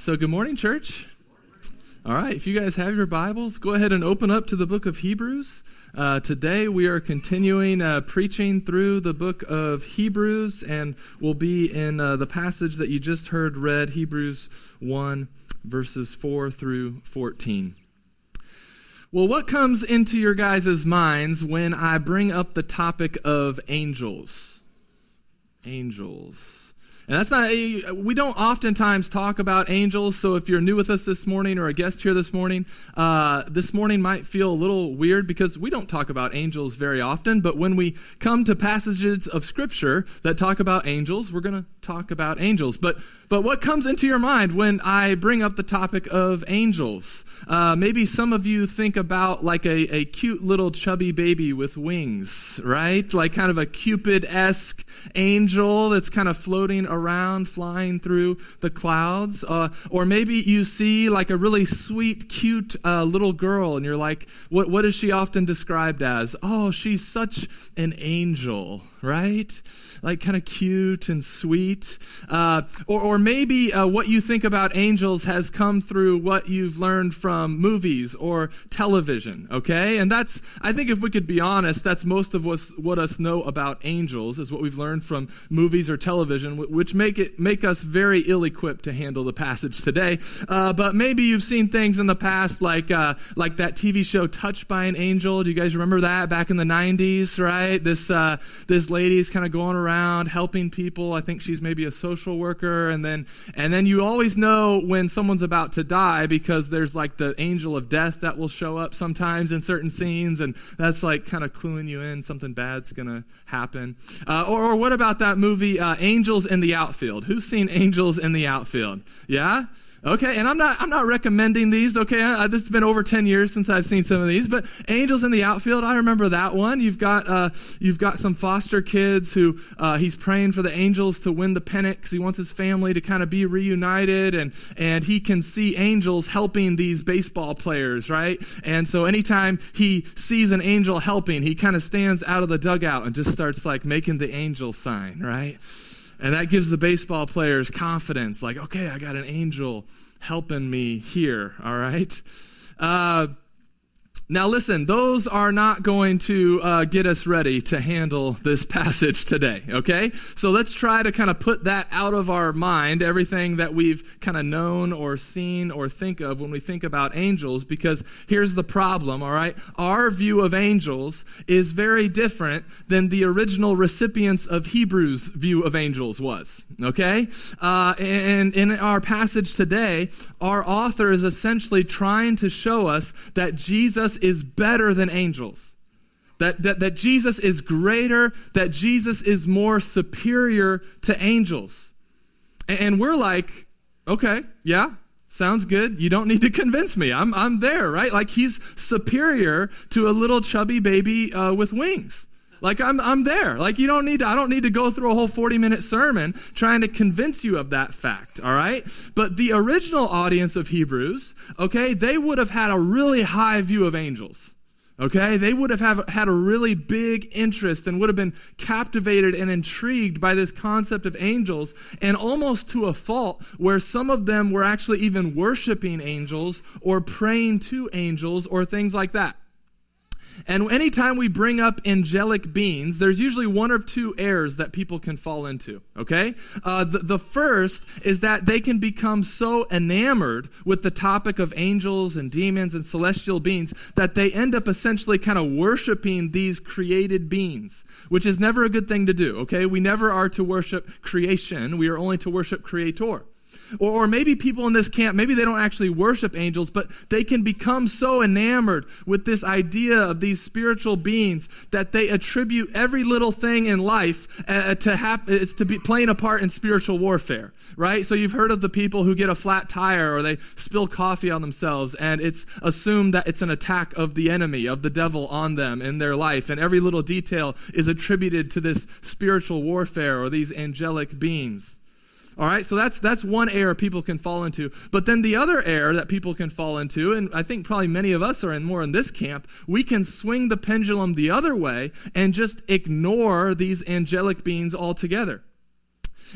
So, good morning, church. All right, if you guys have your Bibles, go ahead and open up to the book of Hebrews. Uh, today we are continuing uh, preaching through the book of Hebrews, and we'll be in uh, the passage that you just heard read, Hebrews 1, verses 4 through 14. Well, what comes into your guys' minds when I bring up the topic of angels? Angels. And that's not, we don't oftentimes talk about angels. So if you're new with us this morning or a guest here this morning, uh, this morning might feel a little weird because we don't talk about angels very often. But when we come to passages of Scripture that talk about angels, we're going to talk about angels. But but what comes into your mind when I bring up the topic of angels? Uh, maybe some of you think about like a, a cute little chubby baby with wings, right? Like kind of a Cupid esque angel that's kind of floating around, flying through the clouds. Uh, or maybe you see like a really sweet, cute uh, little girl, and you're like, what, what is she often described as? Oh, she's such an angel, right? Like kind of cute and sweet. Uh, or, or maybe uh, what you think about angels has come through what you've learned from movies or television, okay? And that's, I think if we could be honest, that's most of what's, what us know about angels is what we've learned from movies or television, which make it make us very ill-equipped to handle the passage today. Uh, but maybe you've seen things in the past like uh, like that TV show Touched by an Angel. Do you guys remember that back in the '90s? Right, this uh, this lady's kind of going around helping people. I think she's maybe a social worker, and then and then you always know when someone's about to die because there's like the angel of death that will show up sometimes in certain scenes, and that's like kind of cluing you in something bad's gonna happen. Uh, or, or, what about that movie uh, Angels in the Outfield? Who's seen Angels in the Outfield? Yeah. Okay, and I'm not I'm not recommending these. Okay, uh, this has been over ten years since I've seen some of these, but Angels in the Outfield, I remember that one. You've got uh, you've got some foster kids who uh, he's praying for the Angels to win the pennant because he wants his family to kind of be reunited, and and he can see angels helping these baseball players, right? And so anytime he sees an angel helping, he kind of stands out of the dugout and just starts like making the angel sign, right? And that gives the baseball players confidence like, okay, I got an angel helping me here, all right? Uh, now, listen, those are not going to uh, get us ready to handle this passage today, okay? So let's try to kind of put that out of our mind, everything that we've kind of known or seen or think of when we think about angels, because here's the problem, all right? Our view of angels is very different than the original recipients of Hebrews' view of angels was, okay? Uh, and in our passage today, our author is essentially trying to show us that Jesus is better than angels. That, that, that Jesus is greater, that Jesus is more superior to angels. And, and we're like, okay, yeah, sounds good. You don't need to convince me. I'm, I'm there, right? Like he's superior to a little chubby baby uh, with wings. Like I'm, I'm there. Like you don't need to, I don't need to go through a whole 40 minute sermon trying to convince you of that fact. All right. But the original audience of Hebrews, okay, they would have had a really high view of angels. Okay, they would have, have had a really big interest and would have been captivated and intrigued by this concept of angels, and almost to a fault, where some of them were actually even worshiping angels or praying to angels or things like that. And anytime we bring up angelic beings, there's usually one or two errors that people can fall into, okay? Uh, the, the first is that they can become so enamored with the topic of angels and demons and celestial beings that they end up essentially kind of worshiping these created beings, which is never a good thing to do, okay? We never are to worship creation, we are only to worship creator. Or, or maybe people in this camp, maybe they don't actually worship angels, but they can become so enamored with this idea of these spiritual beings that they attribute every little thing in life uh, to happen, it's to be playing a part in spiritual warfare, right? So you've heard of the people who get a flat tire or they spill coffee on themselves and it's assumed that it's an attack of the enemy, of the devil on them in their life. And every little detail is attributed to this spiritual warfare or these angelic beings. All right, so that's that's one error people can fall into. But then the other error that people can fall into, and I think probably many of us are in more in this camp, we can swing the pendulum the other way and just ignore these angelic beings altogether.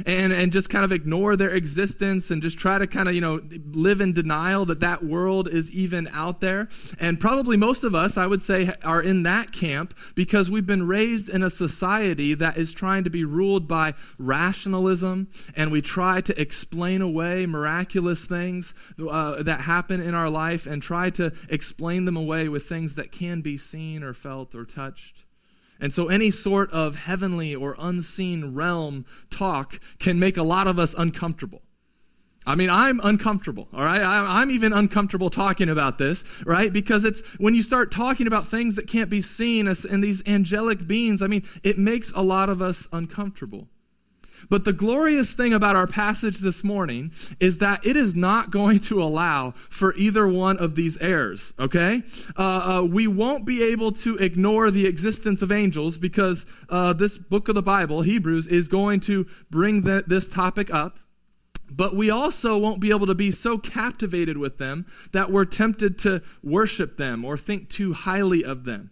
And, and just kind of ignore their existence and just try to kind of, you know, live in denial that that world is even out there. And probably most of us, I would say, are in that camp because we've been raised in a society that is trying to be ruled by rationalism and we try to explain away miraculous things uh, that happen in our life and try to explain them away with things that can be seen or felt or touched. And so, any sort of heavenly or unseen realm talk can make a lot of us uncomfortable. I mean, I'm uncomfortable, all right? I'm even uncomfortable talking about this, right? Because it's when you start talking about things that can't be seen and these angelic beings, I mean, it makes a lot of us uncomfortable. But the glorious thing about our passage this morning is that it is not going to allow for either one of these errors, okay? Uh, uh, we won't be able to ignore the existence of angels because uh, this book of the Bible, Hebrews, is going to bring the, this topic up. But we also won't be able to be so captivated with them that we're tempted to worship them or think too highly of them.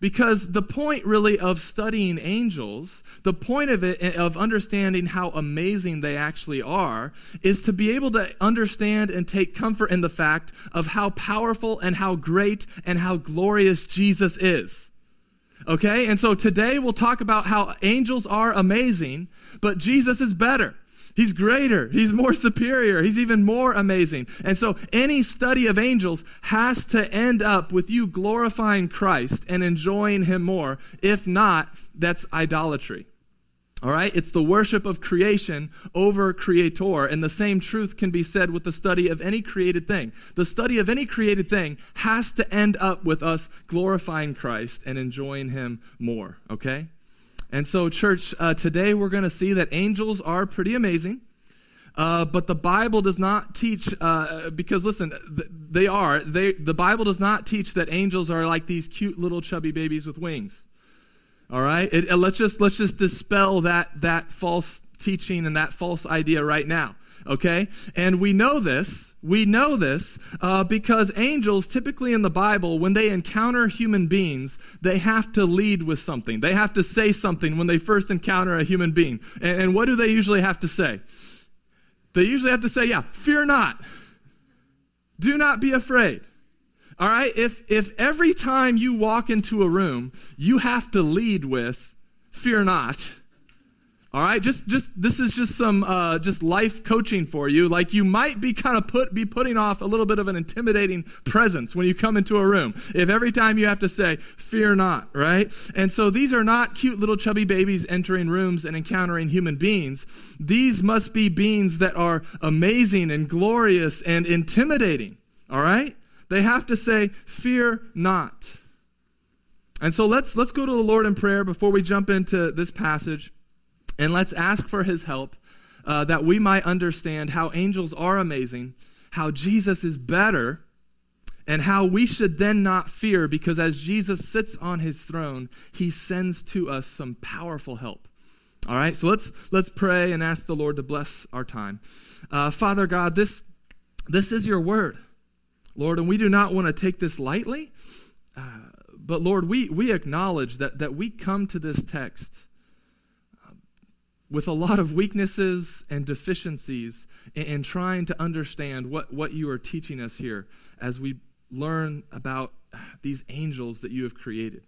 Because the point really of studying angels, the point of it, of understanding how amazing they actually are, is to be able to understand and take comfort in the fact of how powerful and how great and how glorious Jesus is. Okay? And so today we'll talk about how angels are amazing, but Jesus is better. He's greater. He's more superior. He's even more amazing. And so any study of angels has to end up with you glorifying Christ and enjoying him more. If not, that's idolatry. All right? It's the worship of creation over creator. And the same truth can be said with the study of any created thing. The study of any created thing has to end up with us glorifying Christ and enjoying him more. Okay? And so, church, uh, today we're going to see that angels are pretty amazing. Uh, but the Bible does not teach, uh, because listen, they are. They, the Bible does not teach that angels are like these cute little chubby babies with wings. All right, it, let's just let's just dispel that that false teaching and that false idea right now. Okay, and we know this we know this uh, because angels, typically in the Bible, when they encounter human beings, they have to lead with something. They have to say something when they first encounter a human being. And, and what do they usually have to say? They usually have to say, yeah, fear not. Do not be afraid. All right? If, if every time you walk into a room, you have to lead with, fear not all right, just just this is just some uh, just life coaching for you. Like you might be kind of put be putting off a little bit of an intimidating presence when you come into a room. If every time you have to say "Fear not," right? And so these are not cute little chubby babies entering rooms and encountering human beings. These must be beings that are amazing and glorious and intimidating. All right, they have to say "Fear not." And so let's let's go to the Lord in prayer before we jump into this passage. And let's ask for his help uh, that we might understand how angels are amazing, how Jesus is better, and how we should then not fear because as Jesus sits on his throne, he sends to us some powerful help. All right, so let's let's pray and ask the Lord to bless our time. Uh, Father God, this this is your word, Lord, and we do not want to take this lightly. Uh, but Lord, we we acknowledge that that we come to this text with a lot of weaknesses and deficiencies in, in, trying to understand what, what you are teaching us here as we learn about these angels that you have created.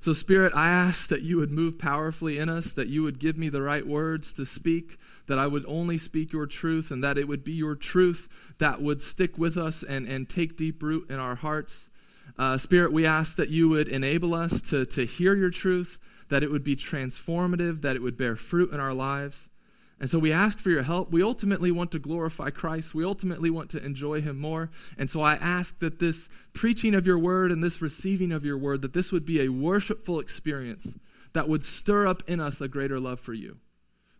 So, Spirit, I ask that you would move powerfully in us, that you would give me the right words to speak, that I would only speak your truth, and that it would be your truth that would stick with us and, and take deep root in our hearts. Uh, Spirit, we ask that you would enable us to, to hear your truth, that it would be transformative, that it would bear fruit in our lives. And so we ask for your help. We ultimately want to glorify Christ. We ultimately want to enjoy him more. And so I ask that this preaching of your word and this receiving of your word, that this would be a worshipful experience that would stir up in us a greater love for you.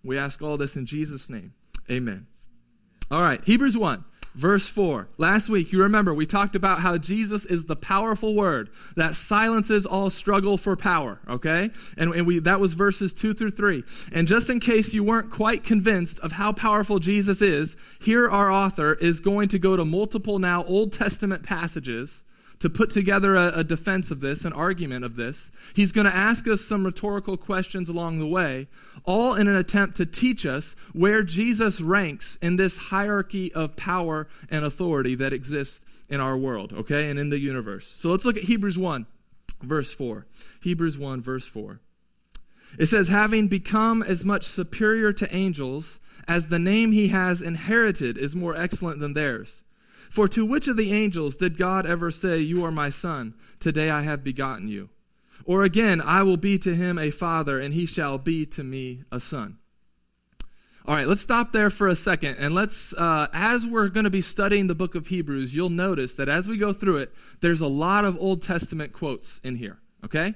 We ask all this in Jesus' name. Amen. All right, Hebrews 1. Verse 4. Last week, you remember, we talked about how Jesus is the powerful word that silences all struggle for power, okay? And, and we, that was verses 2 through 3. And just in case you weren't quite convinced of how powerful Jesus is, here our author is going to go to multiple now Old Testament passages to put together a, a defense of this, an argument of this. He's going to ask us some rhetorical questions along the way, all in an attempt to teach us where Jesus ranks in this hierarchy of power and authority that exists in our world, okay, and in the universe. So let's look at Hebrews 1, verse 4. Hebrews 1, verse 4. It says, having become as much superior to angels as the name he has inherited is more excellent than theirs. For to which of the angels did God ever say, You are my son, today I have begotten you? Or again, I will be to him a father, and he shall be to me a son. All right, let's stop there for a second. And let's, uh, as we're going to be studying the book of Hebrews, you'll notice that as we go through it, there's a lot of Old Testament quotes in here, okay?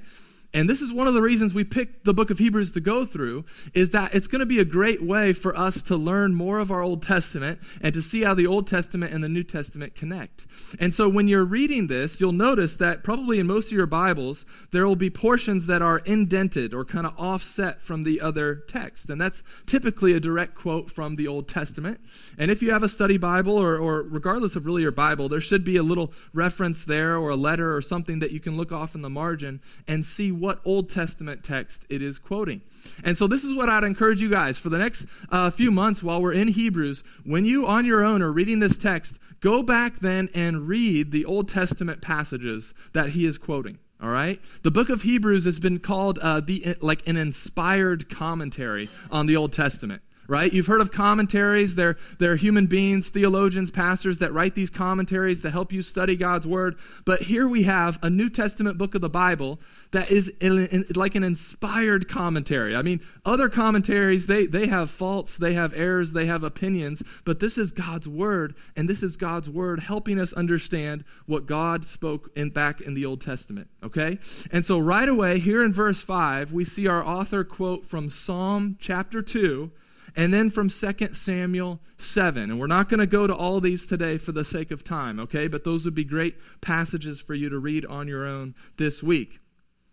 And this is one of the reasons we picked the book of Hebrews to go through is that it's going to be a great way for us to learn more of our Old Testament and to see how the Old Testament and the New Testament connect. And so when you're reading this, you'll notice that probably in most of your Bibles, there will be portions that are indented or kind of offset from the other text. And that's typically a direct quote from the Old Testament. And if you have a study Bible or, or regardless of really your Bible, there should be a little reference there or a letter or something that you can look off in the margin and see what Old Testament text it is quoting. And so, this is what I'd encourage you guys for the next uh, few months while we're in Hebrews. When you on your own are reading this text, go back then and read the Old Testament passages that he is quoting. All right, the book of Hebrews has been called uh, the like an inspired commentary on the Old Testament right? You've heard of commentaries. They're, they're human beings, theologians, pastors that write these commentaries to help you study God's Word. But here we have a New Testament book of the Bible that is in, in, like an inspired commentary. I mean, other commentaries, they, they have faults, they have errors, they have opinions, but this is God's Word, and this is God's Word helping us understand what God spoke in, back in the Old Testament, okay? And so right away, here in verse 5, we see our author quote from Psalm chapter 2 and then from 2 Samuel 7. And we're not going to go to all these today for the sake of time, okay? But those would be great passages for you to read on your own this week.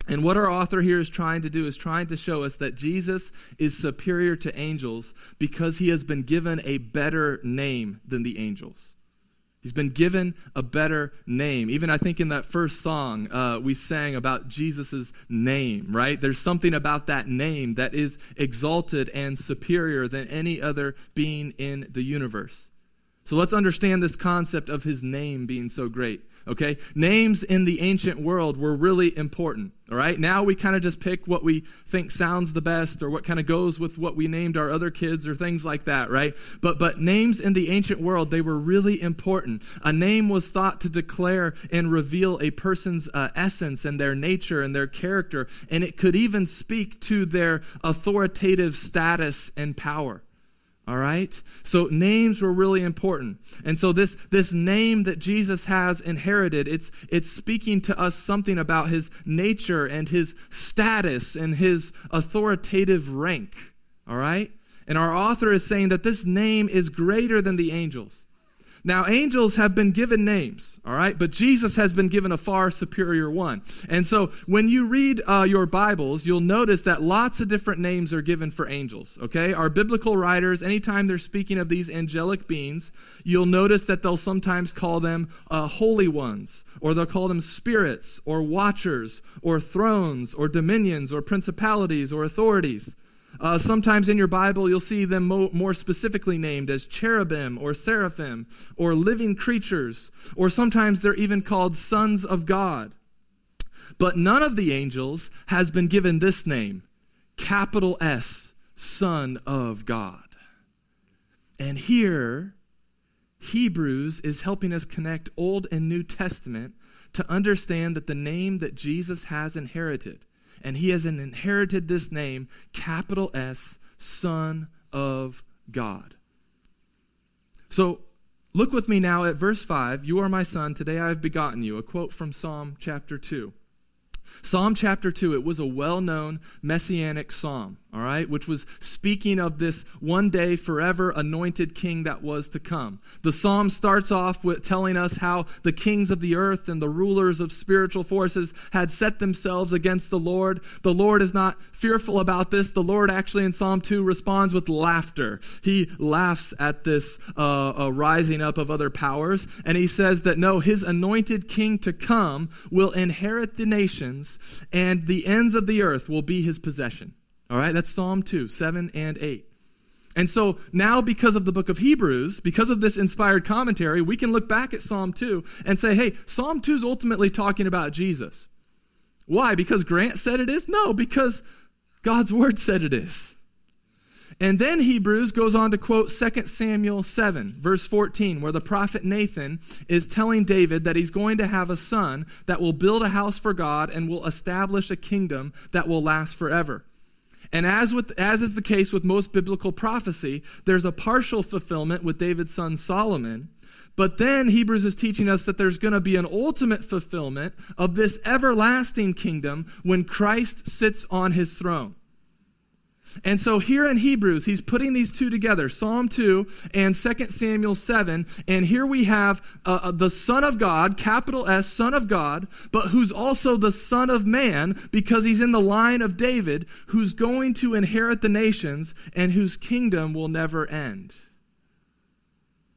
And what our author here is trying to do is trying to show us that Jesus is superior to angels because he has been given a better name than the angels. He's been given a better name. Even I think in that first song uh, we sang about Jesus' name, right? There's something about that name that is exalted and superior than any other being in the universe. So let's understand this concept of his name being so great okay? Names in the ancient world were really important, all right? Now we kind of just pick what we think sounds the best or what kind of goes with what we named our other kids or things like that, right? But, but names in the ancient world, they were really important. A name was thought to declare and reveal a person's uh, essence and their nature and their character, and it could even speak to their authoritative status and power. All right? So names were really important. And so this, this name that Jesus has inherited, it's, it's speaking to us something about his nature and his status and his authoritative rank. All right? And our author is saying that this name is greater than the angels. Now, angels have been given names, all right, but Jesus has been given a far superior one. And so, when you read uh, your Bibles, you'll notice that lots of different names are given for angels, okay? Our biblical writers, anytime they're speaking of these angelic beings, you'll notice that they'll sometimes call them uh, holy ones, or they'll call them spirits, or watchers, or thrones, or dominions, or principalities, or authorities. Uh, sometimes in your Bible, you'll see them mo- more specifically named as cherubim or seraphim or living creatures, or sometimes they're even called sons of God. But none of the angels has been given this name capital S, Son of God. And here, Hebrews is helping us connect Old and New Testament to understand that the name that Jesus has inherited and he has inherited this name, capital S, Son of God. So look with me now at verse 5 You are my son, today I have begotten you. A quote from Psalm chapter 2. Psalm chapter 2, it was a well known messianic psalm. All right, which was speaking of this one day forever anointed king that was to come. The psalm starts off with telling us how the kings of the earth and the rulers of spiritual forces had set themselves against the Lord. The Lord is not fearful about this. The Lord actually in Psalm 2 responds with laughter. He laughs at this uh, uh, rising up of other powers, and he says that no, his anointed king to come will inherit the nations, and the ends of the earth will be his possession. All right, that's Psalm 2, 7 and 8. And so now, because of the book of Hebrews, because of this inspired commentary, we can look back at Psalm 2 and say, hey, Psalm 2 is ultimately talking about Jesus. Why? Because Grant said it is? No, because God's word said it is. And then Hebrews goes on to quote 2 Samuel 7, verse 14, where the prophet Nathan is telling David that he's going to have a son that will build a house for God and will establish a kingdom that will last forever. And as, with, as is the case with most biblical prophecy, there's a partial fulfillment with David's son Solomon. But then Hebrews is teaching us that there's going to be an ultimate fulfillment of this everlasting kingdom when Christ sits on his throne. And so here in Hebrews, he's putting these two together Psalm 2 and 2 Samuel 7. And here we have uh, uh, the Son of God, capital S, Son of God, but who's also the Son of Man because he's in the line of David, who's going to inherit the nations and whose kingdom will never end.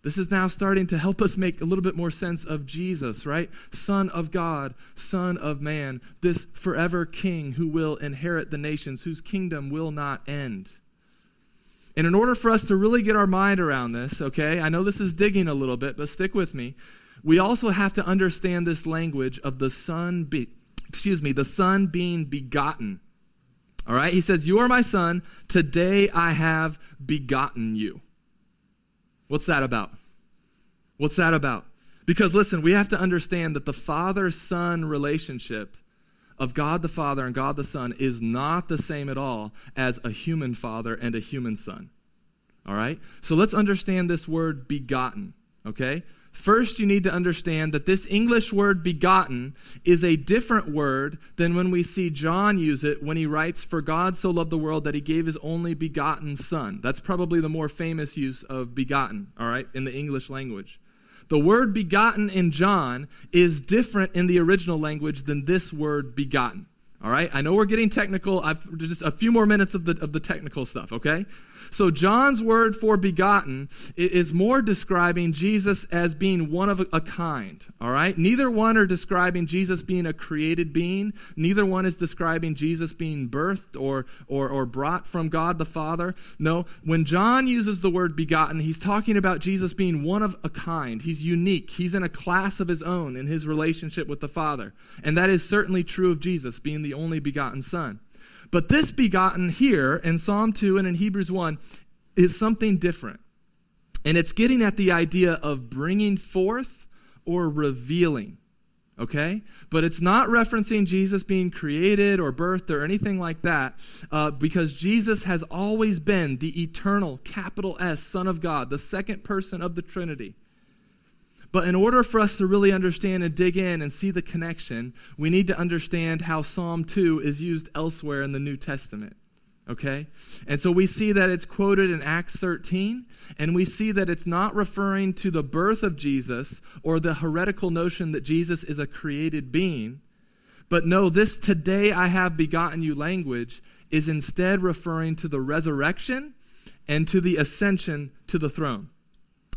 This is now starting to help us make a little bit more sense of Jesus, right? Son of God, Son of man, this forever King who will inherit the nations, whose kingdom will not end. And in order for us to really get our mind around this, okay, I know this is digging a little bit, but stick with me. We also have to understand this language of the Son, be, excuse me, the Son being begotten. All right, he says, You are my Son, today I have begotten you. What's that about? What's that about? Because listen, we have to understand that the father son relationship of God the Father and God the Son is not the same at all as a human father and a human son. All right? So let's understand this word begotten, okay? First, you need to understand that this English word begotten is a different word than when we see John use it when he writes, For God so loved the world that he gave his only begotten Son. That's probably the more famous use of begotten, all right, in the English language. The word begotten in John is different in the original language than this word begotten. All right? I know we're getting technical. I've just a few more minutes of the, of the technical stuff, okay? So John's word for begotten is more describing Jesus as being one of a kind, all right? Neither one are describing Jesus being a created being. Neither one is describing Jesus being birthed or, or, or brought from God the Father. No, when John uses the word begotten, he's talking about Jesus being one of a kind. He's unique. He's in a class of his own in his relationship with the Father. And that is certainly true of Jesus being the only begotten Son. But this begotten here in Psalm 2 and in Hebrews 1 is something different. And it's getting at the idea of bringing forth or revealing. Okay? But it's not referencing Jesus being created or birthed or anything like that, uh, because Jesus has always been the eternal, capital S, Son of God, the second person of the Trinity. But in order for us to really understand and dig in and see the connection, we need to understand how Psalm 2 is used elsewhere in the New Testament. Okay? And so we see that it's quoted in Acts 13, and we see that it's not referring to the birth of Jesus or the heretical notion that Jesus is a created being. But no, this today I have begotten you language is instead referring to the resurrection and to the ascension to the throne.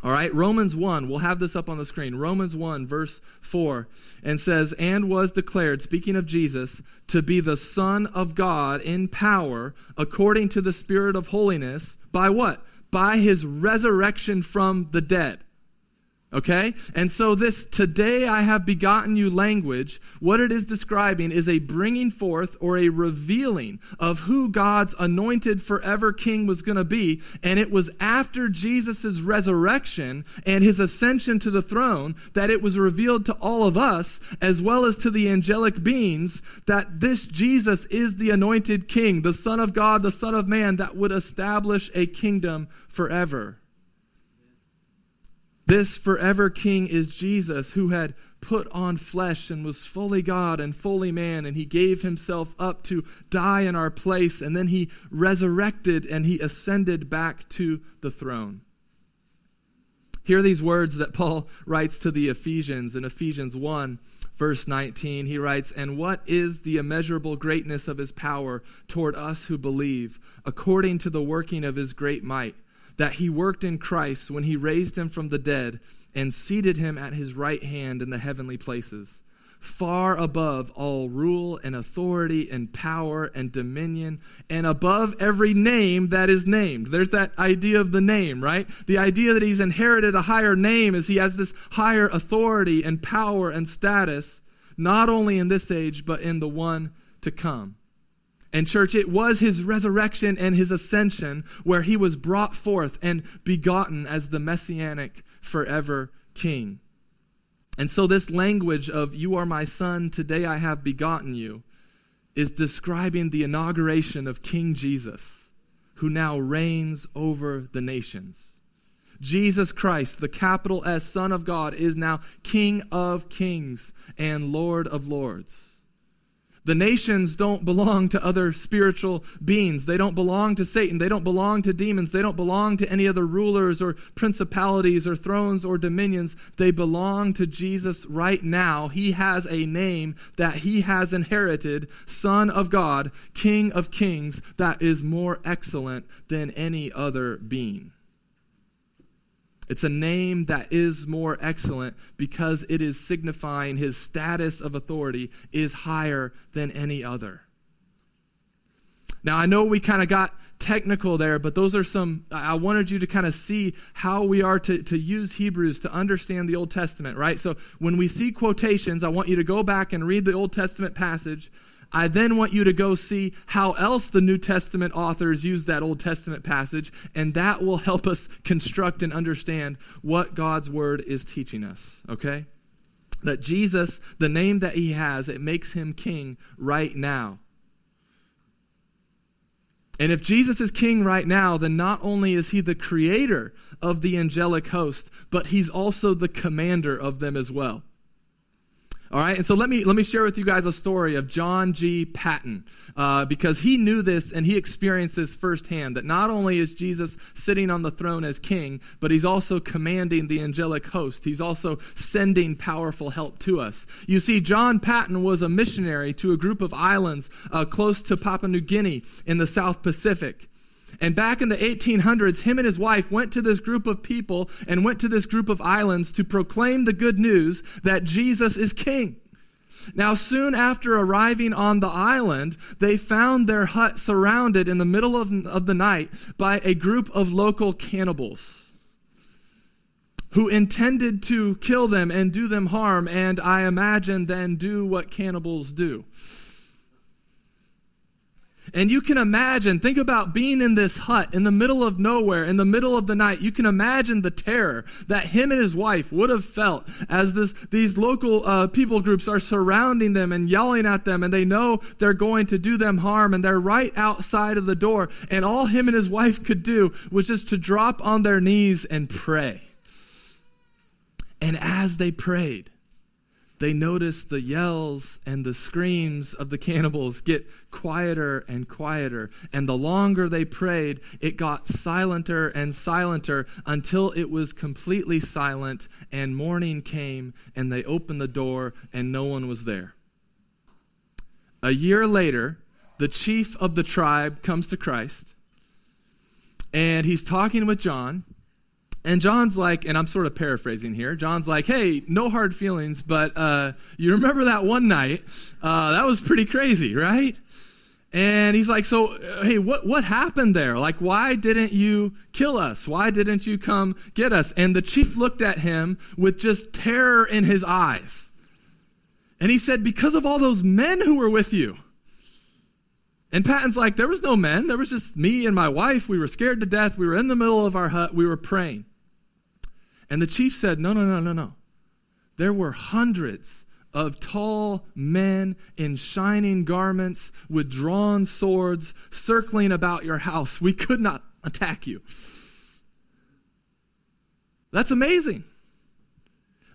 All right, Romans 1, we'll have this up on the screen. Romans 1, verse 4, and says, And was declared, speaking of Jesus, to be the Son of God in power, according to the Spirit of holiness, by what? By his resurrection from the dead. Okay? And so, this today I have begotten you language, what it is describing is a bringing forth or a revealing of who God's anointed forever king was going to be. And it was after Jesus' resurrection and his ascension to the throne that it was revealed to all of us, as well as to the angelic beings, that this Jesus is the anointed king, the Son of God, the Son of Man, that would establish a kingdom forever. This forever king is Jesus, who had put on flesh and was fully God and fully man, and he gave himself up to die in our place, and then he resurrected and he ascended back to the throne. Hear these words that Paul writes to the Ephesians in Ephesians 1, verse 19. He writes, And what is the immeasurable greatness of his power toward us who believe, according to the working of his great might, that he worked in Christ when he raised him from the dead and seated him at his right hand in the heavenly places? far above all rule and authority and power and dominion, and above every name that is named. There's that idea of the name, right? The idea that he's inherited a higher name is he has this higher authority and power and status, not only in this age, but in the one to come. And, church, it was his resurrection and his ascension where he was brought forth and begotten as the messianic forever king. And so, this language of, You are my son, today I have begotten you, is describing the inauguration of King Jesus, who now reigns over the nations. Jesus Christ, the capital S Son of God, is now King of kings and Lord of lords. The nations don't belong to other spiritual beings. They don't belong to Satan. They don't belong to demons. They don't belong to any other rulers or principalities or thrones or dominions. They belong to Jesus right now. He has a name that he has inherited Son of God, King of kings, that is more excellent than any other being. It's a name that is more excellent because it is signifying his status of authority is higher than any other. Now, I know we kind of got technical there, but those are some, I wanted you to kind of see how we are to, to use Hebrews to understand the Old Testament, right? So when we see quotations, I want you to go back and read the Old Testament passage I then want you to go see how else the New Testament authors use that Old Testament passage, and that will help us construct and understand what God's Word is teaching us, okay? That Jesus, the name that he has, it makes him king right now. And if Jesus is king right now, then not only is he the creator of the angelic host, but he's also the commander of them as well. All right, and so let me let me share with you guys a story of John G. Paton uh, because he knew this and he experienced this firsthand. That not only is Jesus sitting on the throne as king, but he's also commanding the angelic host. He's also sending powerful help to us. You see, John Paton was a missionary to a group of islands uh, close to Papua New Guinea in the South Pacific. And back in the 1800s, him and his wife went to this group of people and went to this group of islands to proclaim the good news that Jesus is king. Now, soon after arriving on the island, they found their hut surrounded in the middle of, of the night by a group of local cannibals who intended to kill them and do them harm, and I imagine then do what cannibals do and you can imagine, think about being in this hut in the middle of nowhere, in the middle of the night. You can imagine the terror that him and his wife would have felt as this, these local uh, people groups are surrounding them and yelling at them, and they know they're going to do them harm, and they're right outside of the door. And all him and his wife could do was just to drop on their knees and pray. And as they prayed, they noticed the yells and the screams of the cannibals get quieter and quieter. And the longer they prayed, it got silenter and silenter until it was completely silent. And morning came, and they opened the door, and no one was there. A year later, the chief of the tribe comes to Christ, and he's talking with John and John's like, and I'm sort of paraphrasing here. John's like, hey, no hard feelings, but uh, you remember that one night? Uh, that was pretty crazy, right? And he's like, so, uh, hey, what, what happened there? Like, why didn't you kill us? Why didn't you come get us? And the chief looked at him with just terror in his eyes. And he said, because of all those men who were with you. And Paton's like, there was no men. There was just me and my wife. We were scared to death. We were in the middle of our hut. We were praying. And the chief said, No, no, no, no, no. There were hundreds of tall men in shining garments with drawn swords circling about your house. We could not attack you. That's amazing.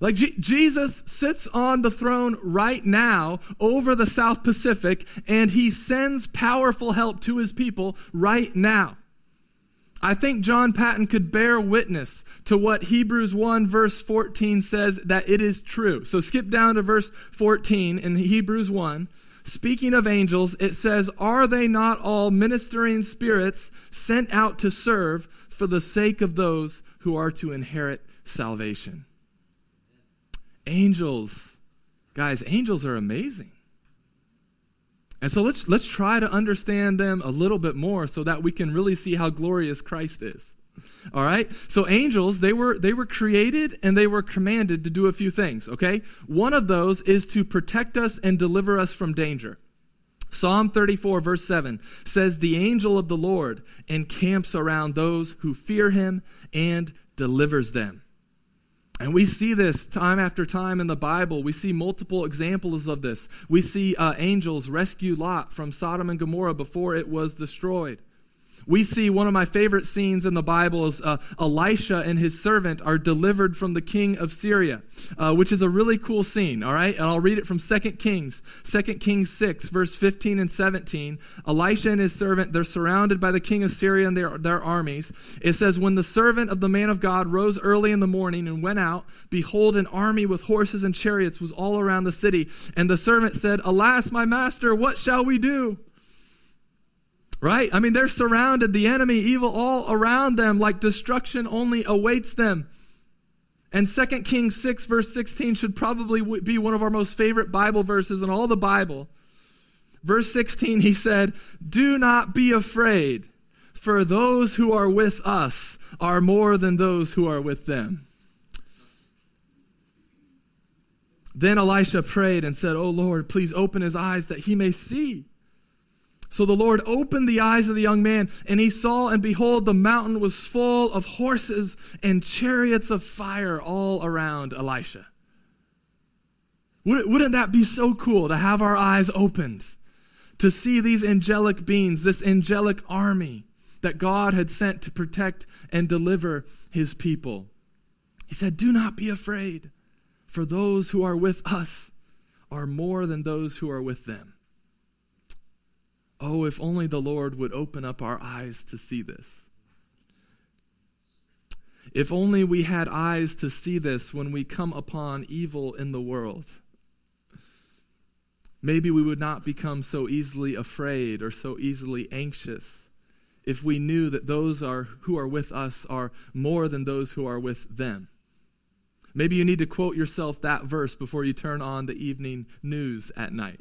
Like Jesus sits on the throne right now over the South Pacific, and he sends powerful help to his people right now. I think John Paton could bear witness to what Hebrews 1 verse 14 says that it is true. So skip down to verse 14 in Hebrews 1. Speaking of angels, it says, Are they not all ministering spirits sent out to serve for the sake of those who are to inherit salvation? Angels. Guys, angels are amazing. And so let's let's try to understand them a little bit more so that we can really see how glorious Christ is. All right? So angels, they were they were created and they were commanded to do a few things, okay? One of those is to protect us and deliver us from danger. Psalm 34 verse 7 says the angel of the Lord encamps around those who fear him and delivers them. And we see this time after time in the Bible. We see multiple examples of this. We see uh, angels rescue Lot from Sodom and Gomorrah before it was destroyed. We see one of my favorite scenes in the Bible is uh, Elisha and his servant are delivered from the king of Syria, uh, which is a really cool scene, all right? And I'll read it from 2 Kings, 2 Kings 6, verse 15 and 17. Elisha and his servant, they're surrounded by the king of Syria and their, their armies. It says, When the servant of the man of God rose early in the morning and went out, behold, an army with horses and chariots was all around the city. And the servant said, Alas, my master, what shall we do? Right? I mean, they're surrounded, the enemy, evil all around them, like destruction only awaits them. And 2 Kings 6, verse 16, should probably be one of our most favorite Bible verses in all the Bible. Verse 16, he said, Do not be afraid, for those who are with us are more than those who are with them. Then Elisha prayed and said, Oh Lord, please open his eyes that he may see. So the Lord opened the eyes of the young man, and he saw, and behold, the mountain was full of horses and chariots of fire all around Elisha. Wouldn't that be so cool to have our eyes opened, to see these angelic beings, this angelic army that God had sent to protect and deliver his people? He said, Do not be afraid, for those who are with us are more than those who are with them. Oh, if only the Lord would open up our eyes to see this. If only we had eyes to see this when we come upon evil in the world. Maybe we would not become so easily afraid or so easily anxious if we knew that those are, who are with us are more than those who are with them. Maybe you need to quote yourself that verse before you turn on the evening news at night.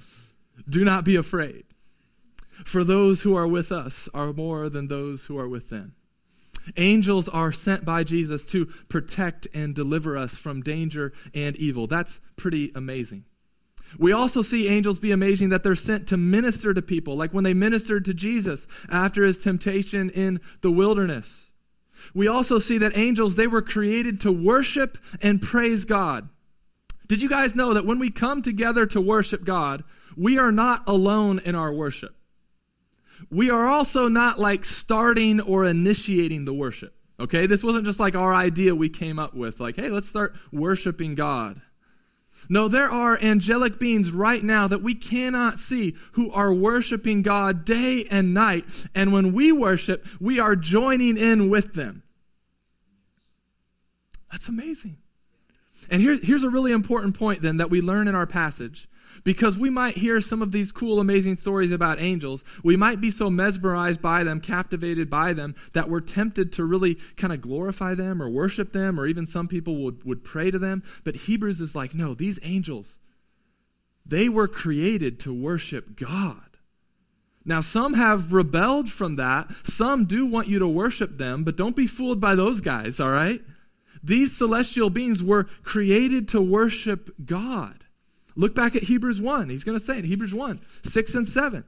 Do not be afraid. For those who are with us are more than those who are with them. Angels are sent by Jesus to protect and deliver us from danger and evil. That's pretty amazing. We also see angels be amazing that they're sent to minister to people, like when they ministered to Jesus after his temptation in the wilderness. We also see that angels, they were created to worship and praise God. Did you guys know that when we come together to worship God, we are not alone in our worship? We are also not like starting or initiating the worship. Okay? This wasn't just like our idea we came up with, like, hey, let's start worshiping God. No, there are angelic beings right now that we cannot see who are worshiping God day and night. And when we worship, we are joining in with them. That's amazing. And here's, here's a really important point then that we learn in our passage because we might hear some of these cool, amazing stories about angels. We might be so mesmerized by them, captivated by them, that we're tempted to really kind of glorify them or worship them, or even some people would, would pray to them. But Hebrews is like, no, these angels, they were created to worship God. Now, some have rebelled from that. Some do want you to worship them, but don't be fooled by those guys, all right? These celestial beings were created to worship God. Look back at Hebrews 1. He's going to say it, Hebrews 1, 6 and 7.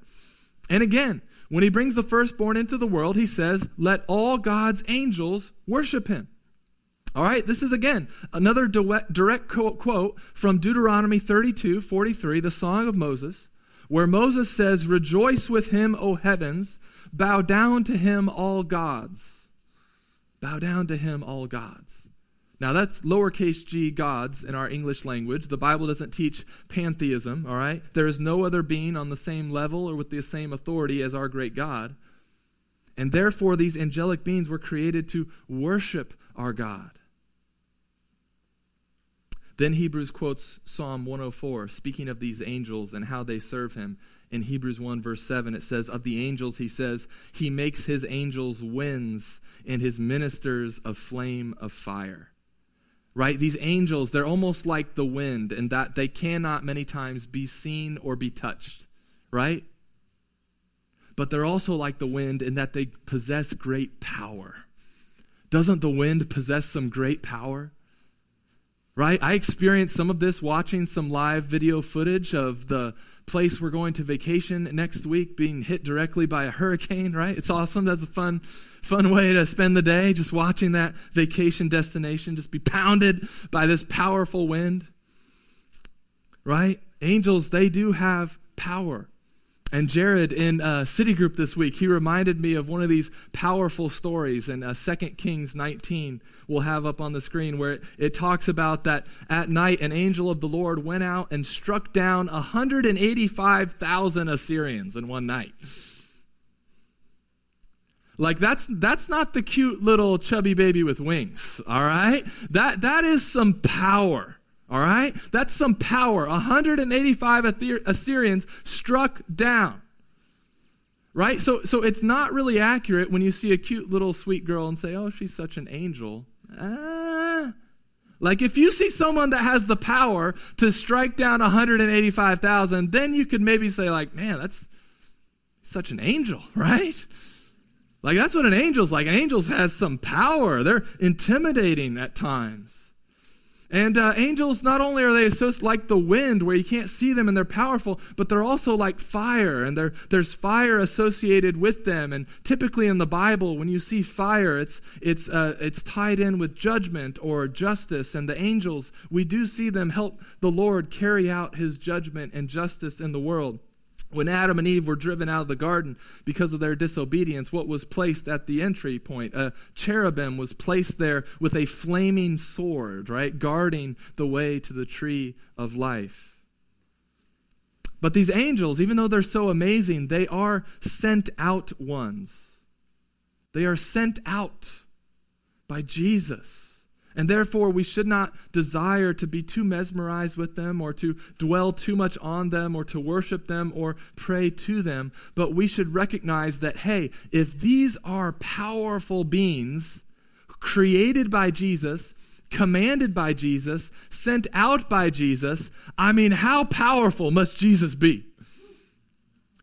And again, when he brings the firstborn into the world, he says, Let all God's angels worship him. All right, this is again another direct quote from Deuteronomy 32 43, the Song of Moses, where Moses says, Rejoice with him, O heavens, bow down to him, all gods. Bow down to him, all gods. Now, that's lowercase g gods in our English language. The Bible doesn't teach pantheism, all right? There is no other being on the same level or with the same authority as our great God. And therefore, these angelic beings were created to worship our God. Then Hebrews quotes Psalm 104, speaking of these angels and how they serve him. In Hebrews 1, verse 7, it says, Of the angels, he says, He makes his angels winds and his ministers a flame of fire right? These angels, they're almost like the wind in that they cannot many times be seen or be touched, right? But they're also like the wind in that they possess great power. Doesn't the wind possess some great power? Right? I experienced some of this watching some live video footage of the place we're going to vacation next week being hit directly by a hurricane, right? It's awesome. That's a fun fun way to spend the day just watching that vacation destination just be pounded by this powerful wind. Right? Angels, they do have power. And Jared in uh, City Group this week, he reminded me of one of these powerful stories in uh, 2 Kings 19, we'll have up on the screen, where it, it talks about that at night an angel of the Lord went out and struck down 185,000 Assyrians in one night. Like that's that's not the cute little chubby baby with wings, all right? That that is some power. All right? That's some power. 185 Assyrians struck down. Right? So so it's not really accurate when you see a cute little sweet girl and say, "Oh, she's such an angel." Ah. Like if you see someone that has the power to strike down 185,000, then you could maybe say like, "Man, that's such an angel," right? Like that's what an angel's like. An angel's has some power. They're intimidating at times. And uh, angels, not only are they associated like the wind, where you can't see them and they're powerful, but they're also like fire, and there's fire associated with them. And typically in the Bible, when you see fire, it's it's uh, it's tied in with judgment or justice. And the angels, we do see them help the Lord carry out His judgment and justice in the world. When Adam and Eve were driven out of the garden because of their disobedience, what was placed at the entry point? A cherubim was placed there with a flaming sword, right? Guarding the way to the tree of life. But these angels, even though they're so amazing, they are sent out ones. They are sent out by Jesus. And therefore, we should not desire to be too mesmerized with them or to dwell too much on them or to worship them or pray to them. But we should recognize that, hey, if these are powerful beings created by Jesus, commanded by Jesus, sent out by Jesus, I mean, how powerful must Jesus be?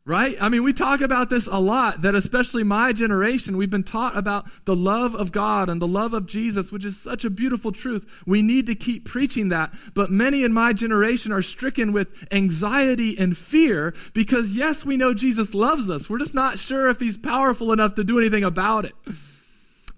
Right? I mean, we talk about this a lot, that especially my generation, we've been taught about the love of God and the love of Jesus, which is such a beautiful truth. We need to keep preaching that. But many in my generation are stricken with anxiety and fear because, yes, we know Jesus loves us. We're just not sure if he's powerful enough to do anything about it.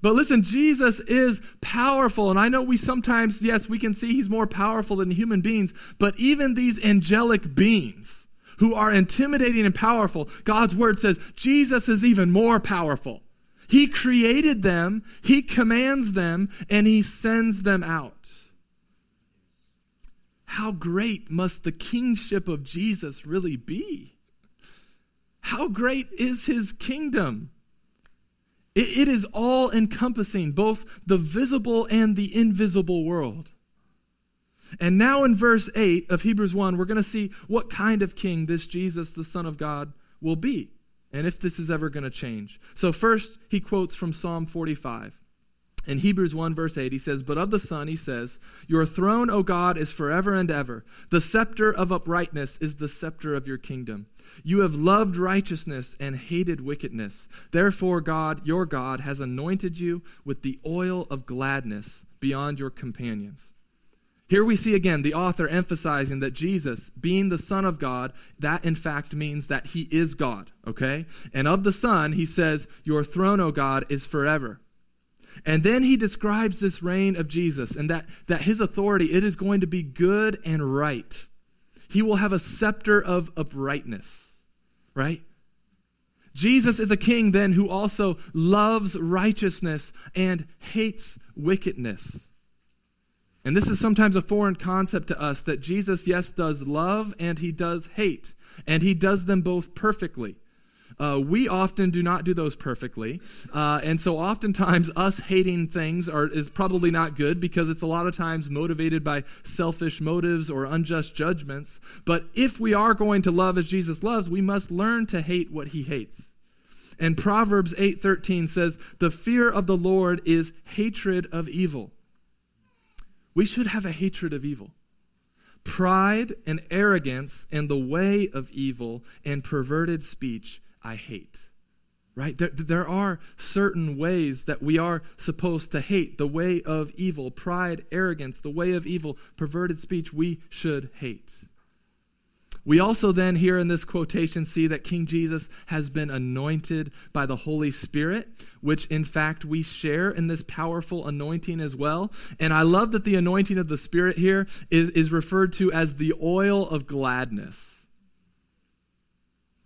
But listen, Jesus is powerful. And I know we sometimes, yes, we can see he's more powerful than human beings, but even these angelic beings, who are intimidating and powerful, God's word says Jesus is even more powerful. He created them, He commands them, and He sends them out. How great must the kingship of Jesus really be? How great is His kingdom? it, it is all encompassing, both the visible and the invisible world. And now in verse 8 of Hebrews 1, we're going to see what kind of king this Jesus, the Son of God, will be, and if this is ever going to change. So, first, he quotes from Psalm 45. In Hebrews 1, verse 8, he says, But of the Son, he says, Your throne, O God, is forever and ever. The scepter of uprightness is the scepter of your kingdom. You have loved righteousness and hated wickedness. Therefore, God, your God, has anointed you with the oil of gladness beyond your companions. Here we see again the author emphasizing that Jesus, being the Son of God, that in fact means that he is God, okay? And of the Son, he says, Your throne, O God, is forever. And then he describes this reign of Jesus and that, that his authority, it is going to be good and right. He will have a scepter of uprightness, right? Jesus is a king then who also loves righteousness and hates wickedness. And this is sometimes a foreign concept to us that Jesus, yes, does love and he does hate, and he does them both perfectly. Uh, we often do not do those perfectly. Uh, and so oftentimes us hating things are, is probably not good because it's a lot of times motivated by selfish motives or unjust judgments. But if we are going to love as Jesus loves, we must learn to hate what he hates. And Proverbs 8:13 says, "The fear of the Lord is hatred of evil." We should have a hatred of evil. Pride and arrogance and the way of evil and perverted speech I hate. Right? There, there are certain ways that we are supposed to hate. The way of evil, pride, arrogance, the way of evil, perverted speech, we should hate. We also then here in this quotation see that King Jesus has been anointed by the Holy Spirit, which in fact we share in this powerful anointing as well. And I love that the anointing of the Spirit here is, is referred to as the oil of gladness.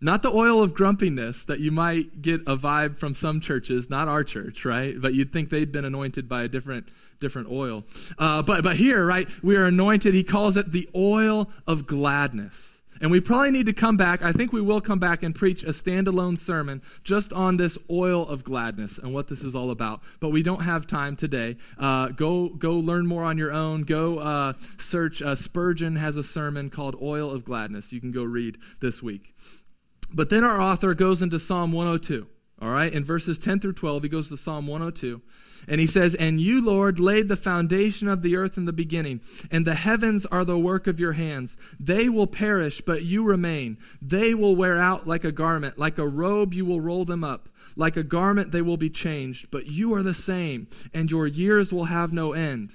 Not the oil of grumpiness that you might get a vibe from some churches, not our church, right? But you'd think they'd been anointed by a different, different oil. Uh, but, but here, right, we are anointed. He calls it the oil of gladness. And we probably need to come back. I think we will come back and preach a standalone sermon just on this oil of gladness and what this is all about. But we don't have time today. Uh, go go learn more on your own. Go uh, search. Uh, Spurgeon has a sermon called "Oil of Gladness." You can go read this week. But then our author goes into Psalm 102. All right, in verses 10 through 12, he goes to Psalm 102. And he says, And you, Lord, laid the foundation of the earth in the beginning, and the heavens are the work of your hands. They will perish, but you remain. They will wear out like a garment. Like a robe, you will roll them up. Like a garment, they will be changed. But you are the same, and your years will have no end.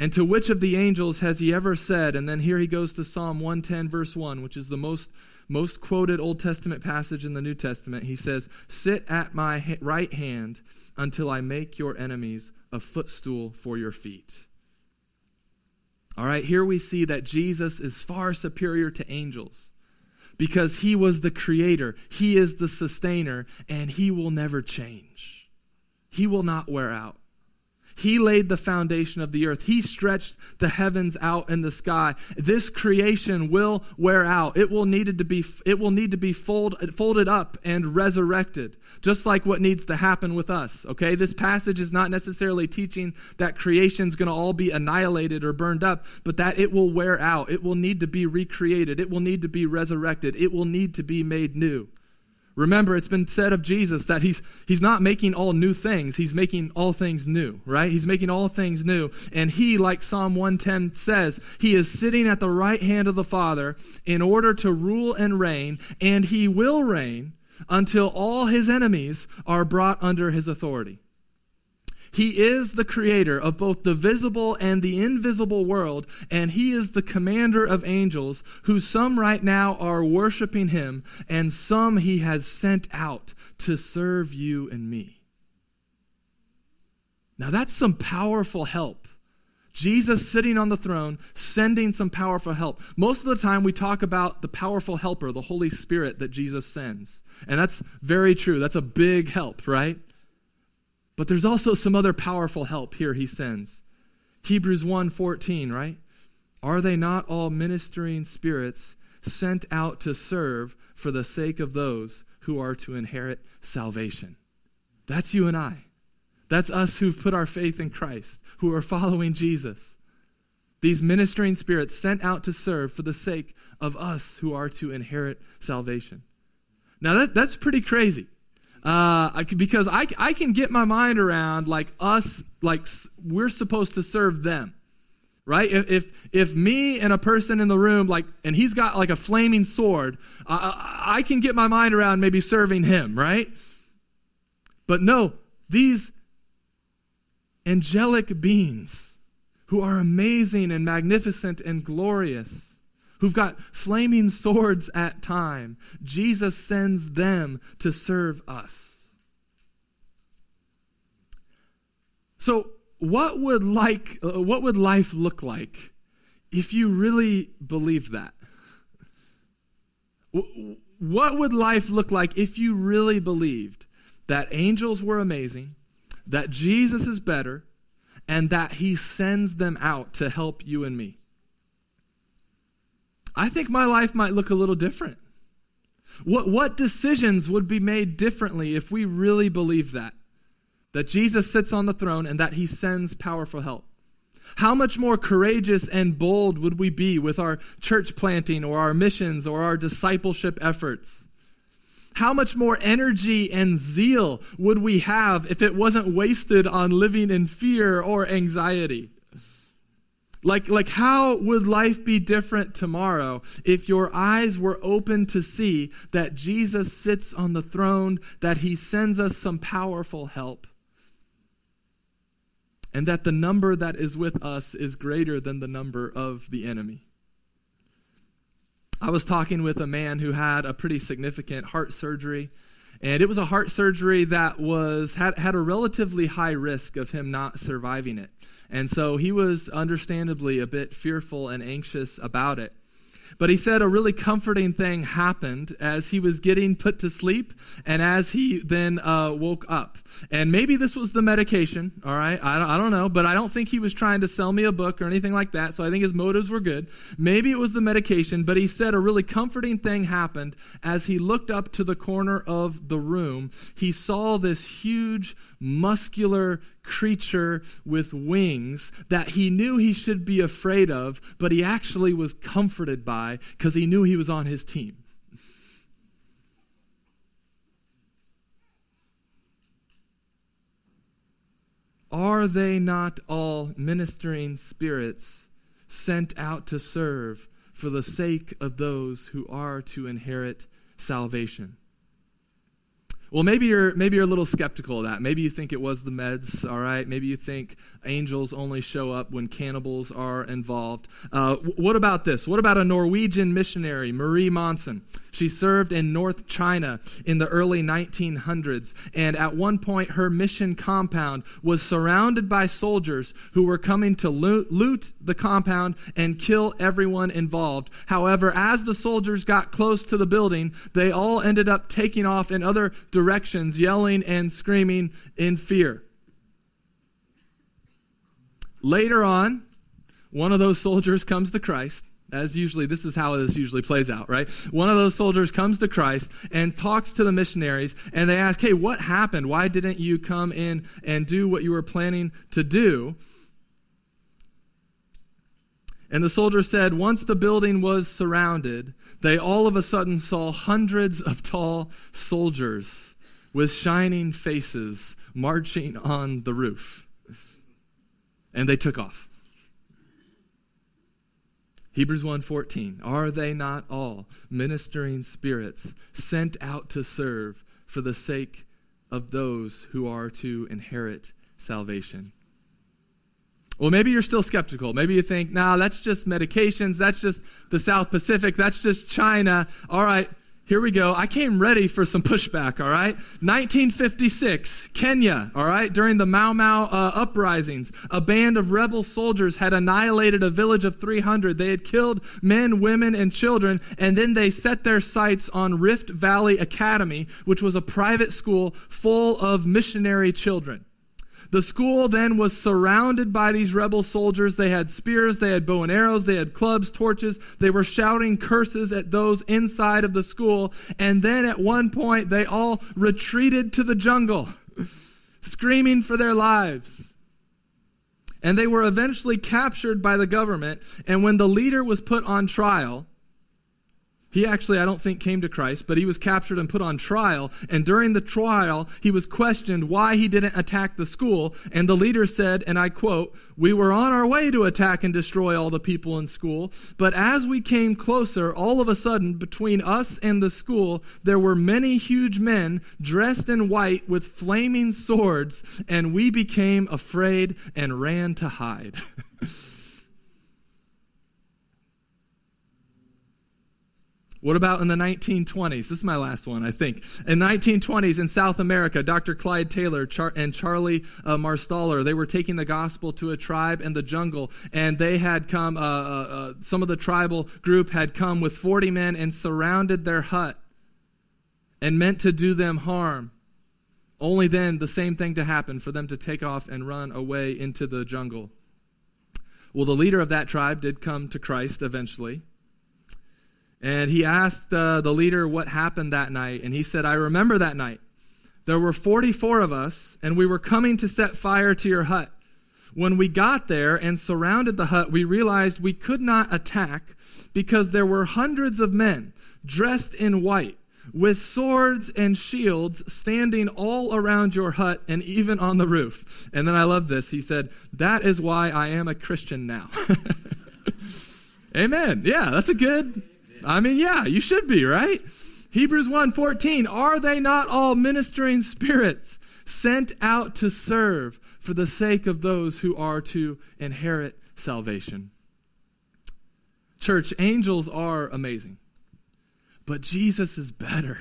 And to which of the angels has he ever said? And then here he goes to Psalm 110, verse 1, which is the most most quoted Old Testament passage in the New Testament, he says, Sit at my right hand until I make your enemies a footstool for your feet. All right, here we see that Jesus is far superior to angels because he was the creator, he is the sustainer, and he will never change. He will not wear out. He laid the foundation of the earth. He stretched the heavens out in the sky. This creation will wear out. It will need to be, it will need to be fold, folded up and resurrected, just like what needs to happen with us. Okay? This passage is not necessarily teaching that creation's going to all be annihilated or burned up, but that it will wear out. It will need to be recreated. It will need to be resurrected. It will need to be made new. Remember, it's been said of Jesus that he's, he's not making all new things, he's making all things new, right? He's making all things new. And he, like Psalm 110 says, he is sitting at the right hand of the Father in order to rule and reign, and he will reign until all his enemies are brought under his authority. He is the creator of both the visible and the invisible world, and he is the commander of angels, who some right now are worshiping him, and some he has sent out to serve you and me. Now that's some powerful help. Jesus sitting on the throne, sending some powerful help. Most of the time, we talk about the powerful helper, the Holy Spirit that Jesus sends. And that's very true. That's a big help, right? But there's also some other powerful help here he sends. Hebrews 1:14, right? Are they not all ministering spirits sent out to serve for the sake of those who are to inherit salvation? That's you and I. That's us who've put our faith in Christ, who are following Jesus. These ministering spirits sent out to serve for the sake of us who are to inherit salvation. Now, that, that's pretty crazy uh, because I, I can get my mind around like us, like we're supposed to serve them, right? If, if, if me and a person in the room, like, and he's got like a flaming sword, I, I can get my mind around maybe serving him, right? But no, these angelic beings who are amazing and magnificent and glorious who've got flaming swords at time. Jesus sends them to serve us. So, what would like uh, what would life look like if you really believed that? What would life look like if you really believed that angels were amazing, that Jesus is better, and that he sends them out to help you and me. I think my life might look a little different. What, what decisions would be made differently if we really believe that? That Jesus sits on the throne and that he sends powerful help. How much more courageous and bold would we be with our church planting or our missions or our discipleship efforts? How much more energy and zeal would we have if it wasn't wasted on living in fear or anxiety? Like, like how would life be different tomorrow if your eyes were open to see that Jesus sits on the throne, that he sends us some powerful help, and that the number that is with us is greater than the number of the enemy? I was talking with a man who had a pretty significant heart surgery. And it was a heart surgery that was had, had a relatively high risk of him not surviving it. And so he was understandably a bit fearful and anxious about it. But he said a really comforting thing happened as he was getting put to sleep and as he then uh, woke up. And maybe this was the medication, all right? I I don't know, but I don't think he was trying to sell me a book or anything like that, so I think his motives were good. Maybe it was the medication, but he said a really comforting thing happened as he looked up to the corner of the room. He saw this huge, muscular creature with wings that he knew he should be afraid of, but he actually was comforted by because he knew he was on his team. Are they not all ministering spirits sent out to serve for the sake of those who are to inherit salvation? Well, maybe you're maybe you're a little skeptical of that. Maybe you think it was the meds. All right. Maybe you think angels only show up when cannibals are involved. Uh, what about this? What about a Norwegian missionary, Marie Monsen? She served in North China in the early 1900s, and at one point, her mission compound was surrounded by soldiers who were coming to loot, loot the compound and kill everyone involved. However, as the soldiers got close to the building, they all ended up taking off in other directions, yelling and screaming in fear. Later on, one of those soldiers comes to Christ. As usually, this is how this usually plays out, right? One of those soldiers comes to Christ and talks to the missionaries, and they ask, Hey, what happened? Why didn't you come in and do what you were planning to do? And the soldier said, Once the building was surrounded, they all of a sudden saw hundreds of tall soldiers with shining faces marching on the roof. And they took off. Hebrews 1:14 Are they not all ministering spirits sent out to serve for the sake of those who are to inherit salvation? Well, maybe you're still skeptical. Maybe you think, nah, that's just medications. That's just the South Pacific. That's just China. All right, here we go. I came ready for some pushback, all right? 1956, Kenya, all right? During the Mau Mau uh, uprisings, a band of rebel soldiers had annihilated a village of 300. They had killed men, women, and children, and then they set their sights on Rift Valley Academy, which was a private school full of missionary children. The school then was surrounded by these rebel soldiers. They had spears, they had bow and arrows, they had clubs, torches. They were shouting curses at those inside of the school. And then at one point, they all retreated to the jungle, screaming for their lives. And they were eventually captured by the government. And when the leader was put on trial, he actually, I don't think, came to Christ, but he was captured and put on trial. And during the trial, he was questioned why he didn't attack the school. And the leader said, and I quote, We were on our way to attack and destroy all the people in school. But as we came closer, all of a sudden, between us and the school, there were many huge men dressed in white with flaming swords. And we became afraid and ran to hide. What about in the 1920s? This is my last one, I think. In 1920s in South America, Dr. Clyde Taylor Char- and Charlie uh, Marstaller, they were taking the gospel to a tribe in the jungle, and they had come, uh, uh, uh some of the tribal group had come with 40 men and surrounded their hut and meant to do them harm. only then the same thing to happen for them to take off and run away into the jungle. Well, the leader of that tribe did come to Christ eventually. And he asked uh, the leader what happened that night. And he said, I remember that night. There were 44 of us, and we were coming to set fire to your hut. When we got there and surrounded the hut, we realized we could not attack because there were hundreds of men dressed in white with swords and shields standing all around your hut and even on the roof. And then I love this. He said, That is why I am a Christian now. Amen. Yeah, that's a good. I mean, yeah, you should be, right? Hebrews 1:14 Are they not all ministering spirits sent out to serve for the sake of those who are to inherit salvation? Church, angels are amazing. But Jesus is better.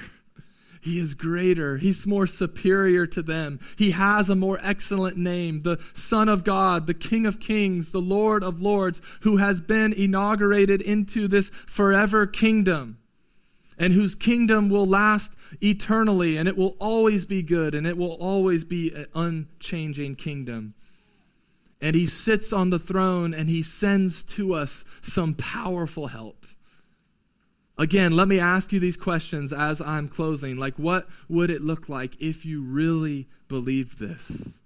He is greater. He's more superior to them. He has a more excellent name, the Son of God, the King of Kings, the Lord of Lords, who has been inaugurated into this forever kingdom and whose kingdom will last eternally and it will always be good and it will always be an unchanging kingdom. And he sits on the throne and he sends to us some powerful help. Again, let me ask you these questions as I'm closing. Like, what would it look like if you really believed this?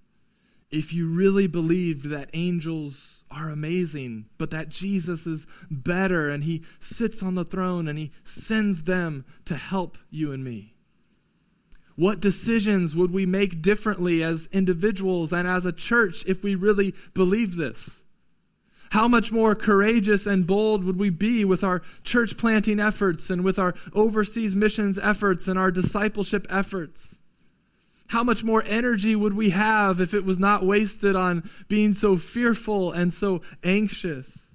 If you really believed that angels are amazing, but that Jesus is better and he sits on the throne and he sends them to help you and me? What decisions would we make differently as individuals and as a church if we really believed this? How much more courageous and bold would we be with our church planting efforts and with our overseas missions efforts and our discipleship efforts? How much more energy would we have if it was not wasted on being so fearful and so anxious?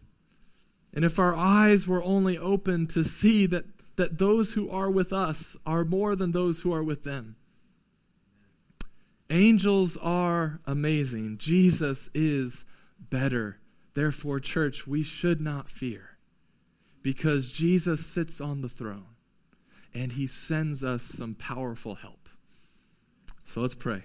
And if our eyes were only open to see that, that those who are with us are more than those who are with them. Angels are amazing. Jesus is better. Therefore, church, we should not fear because Jesus sits on the throne and he sends us some powerful help. So let's pray.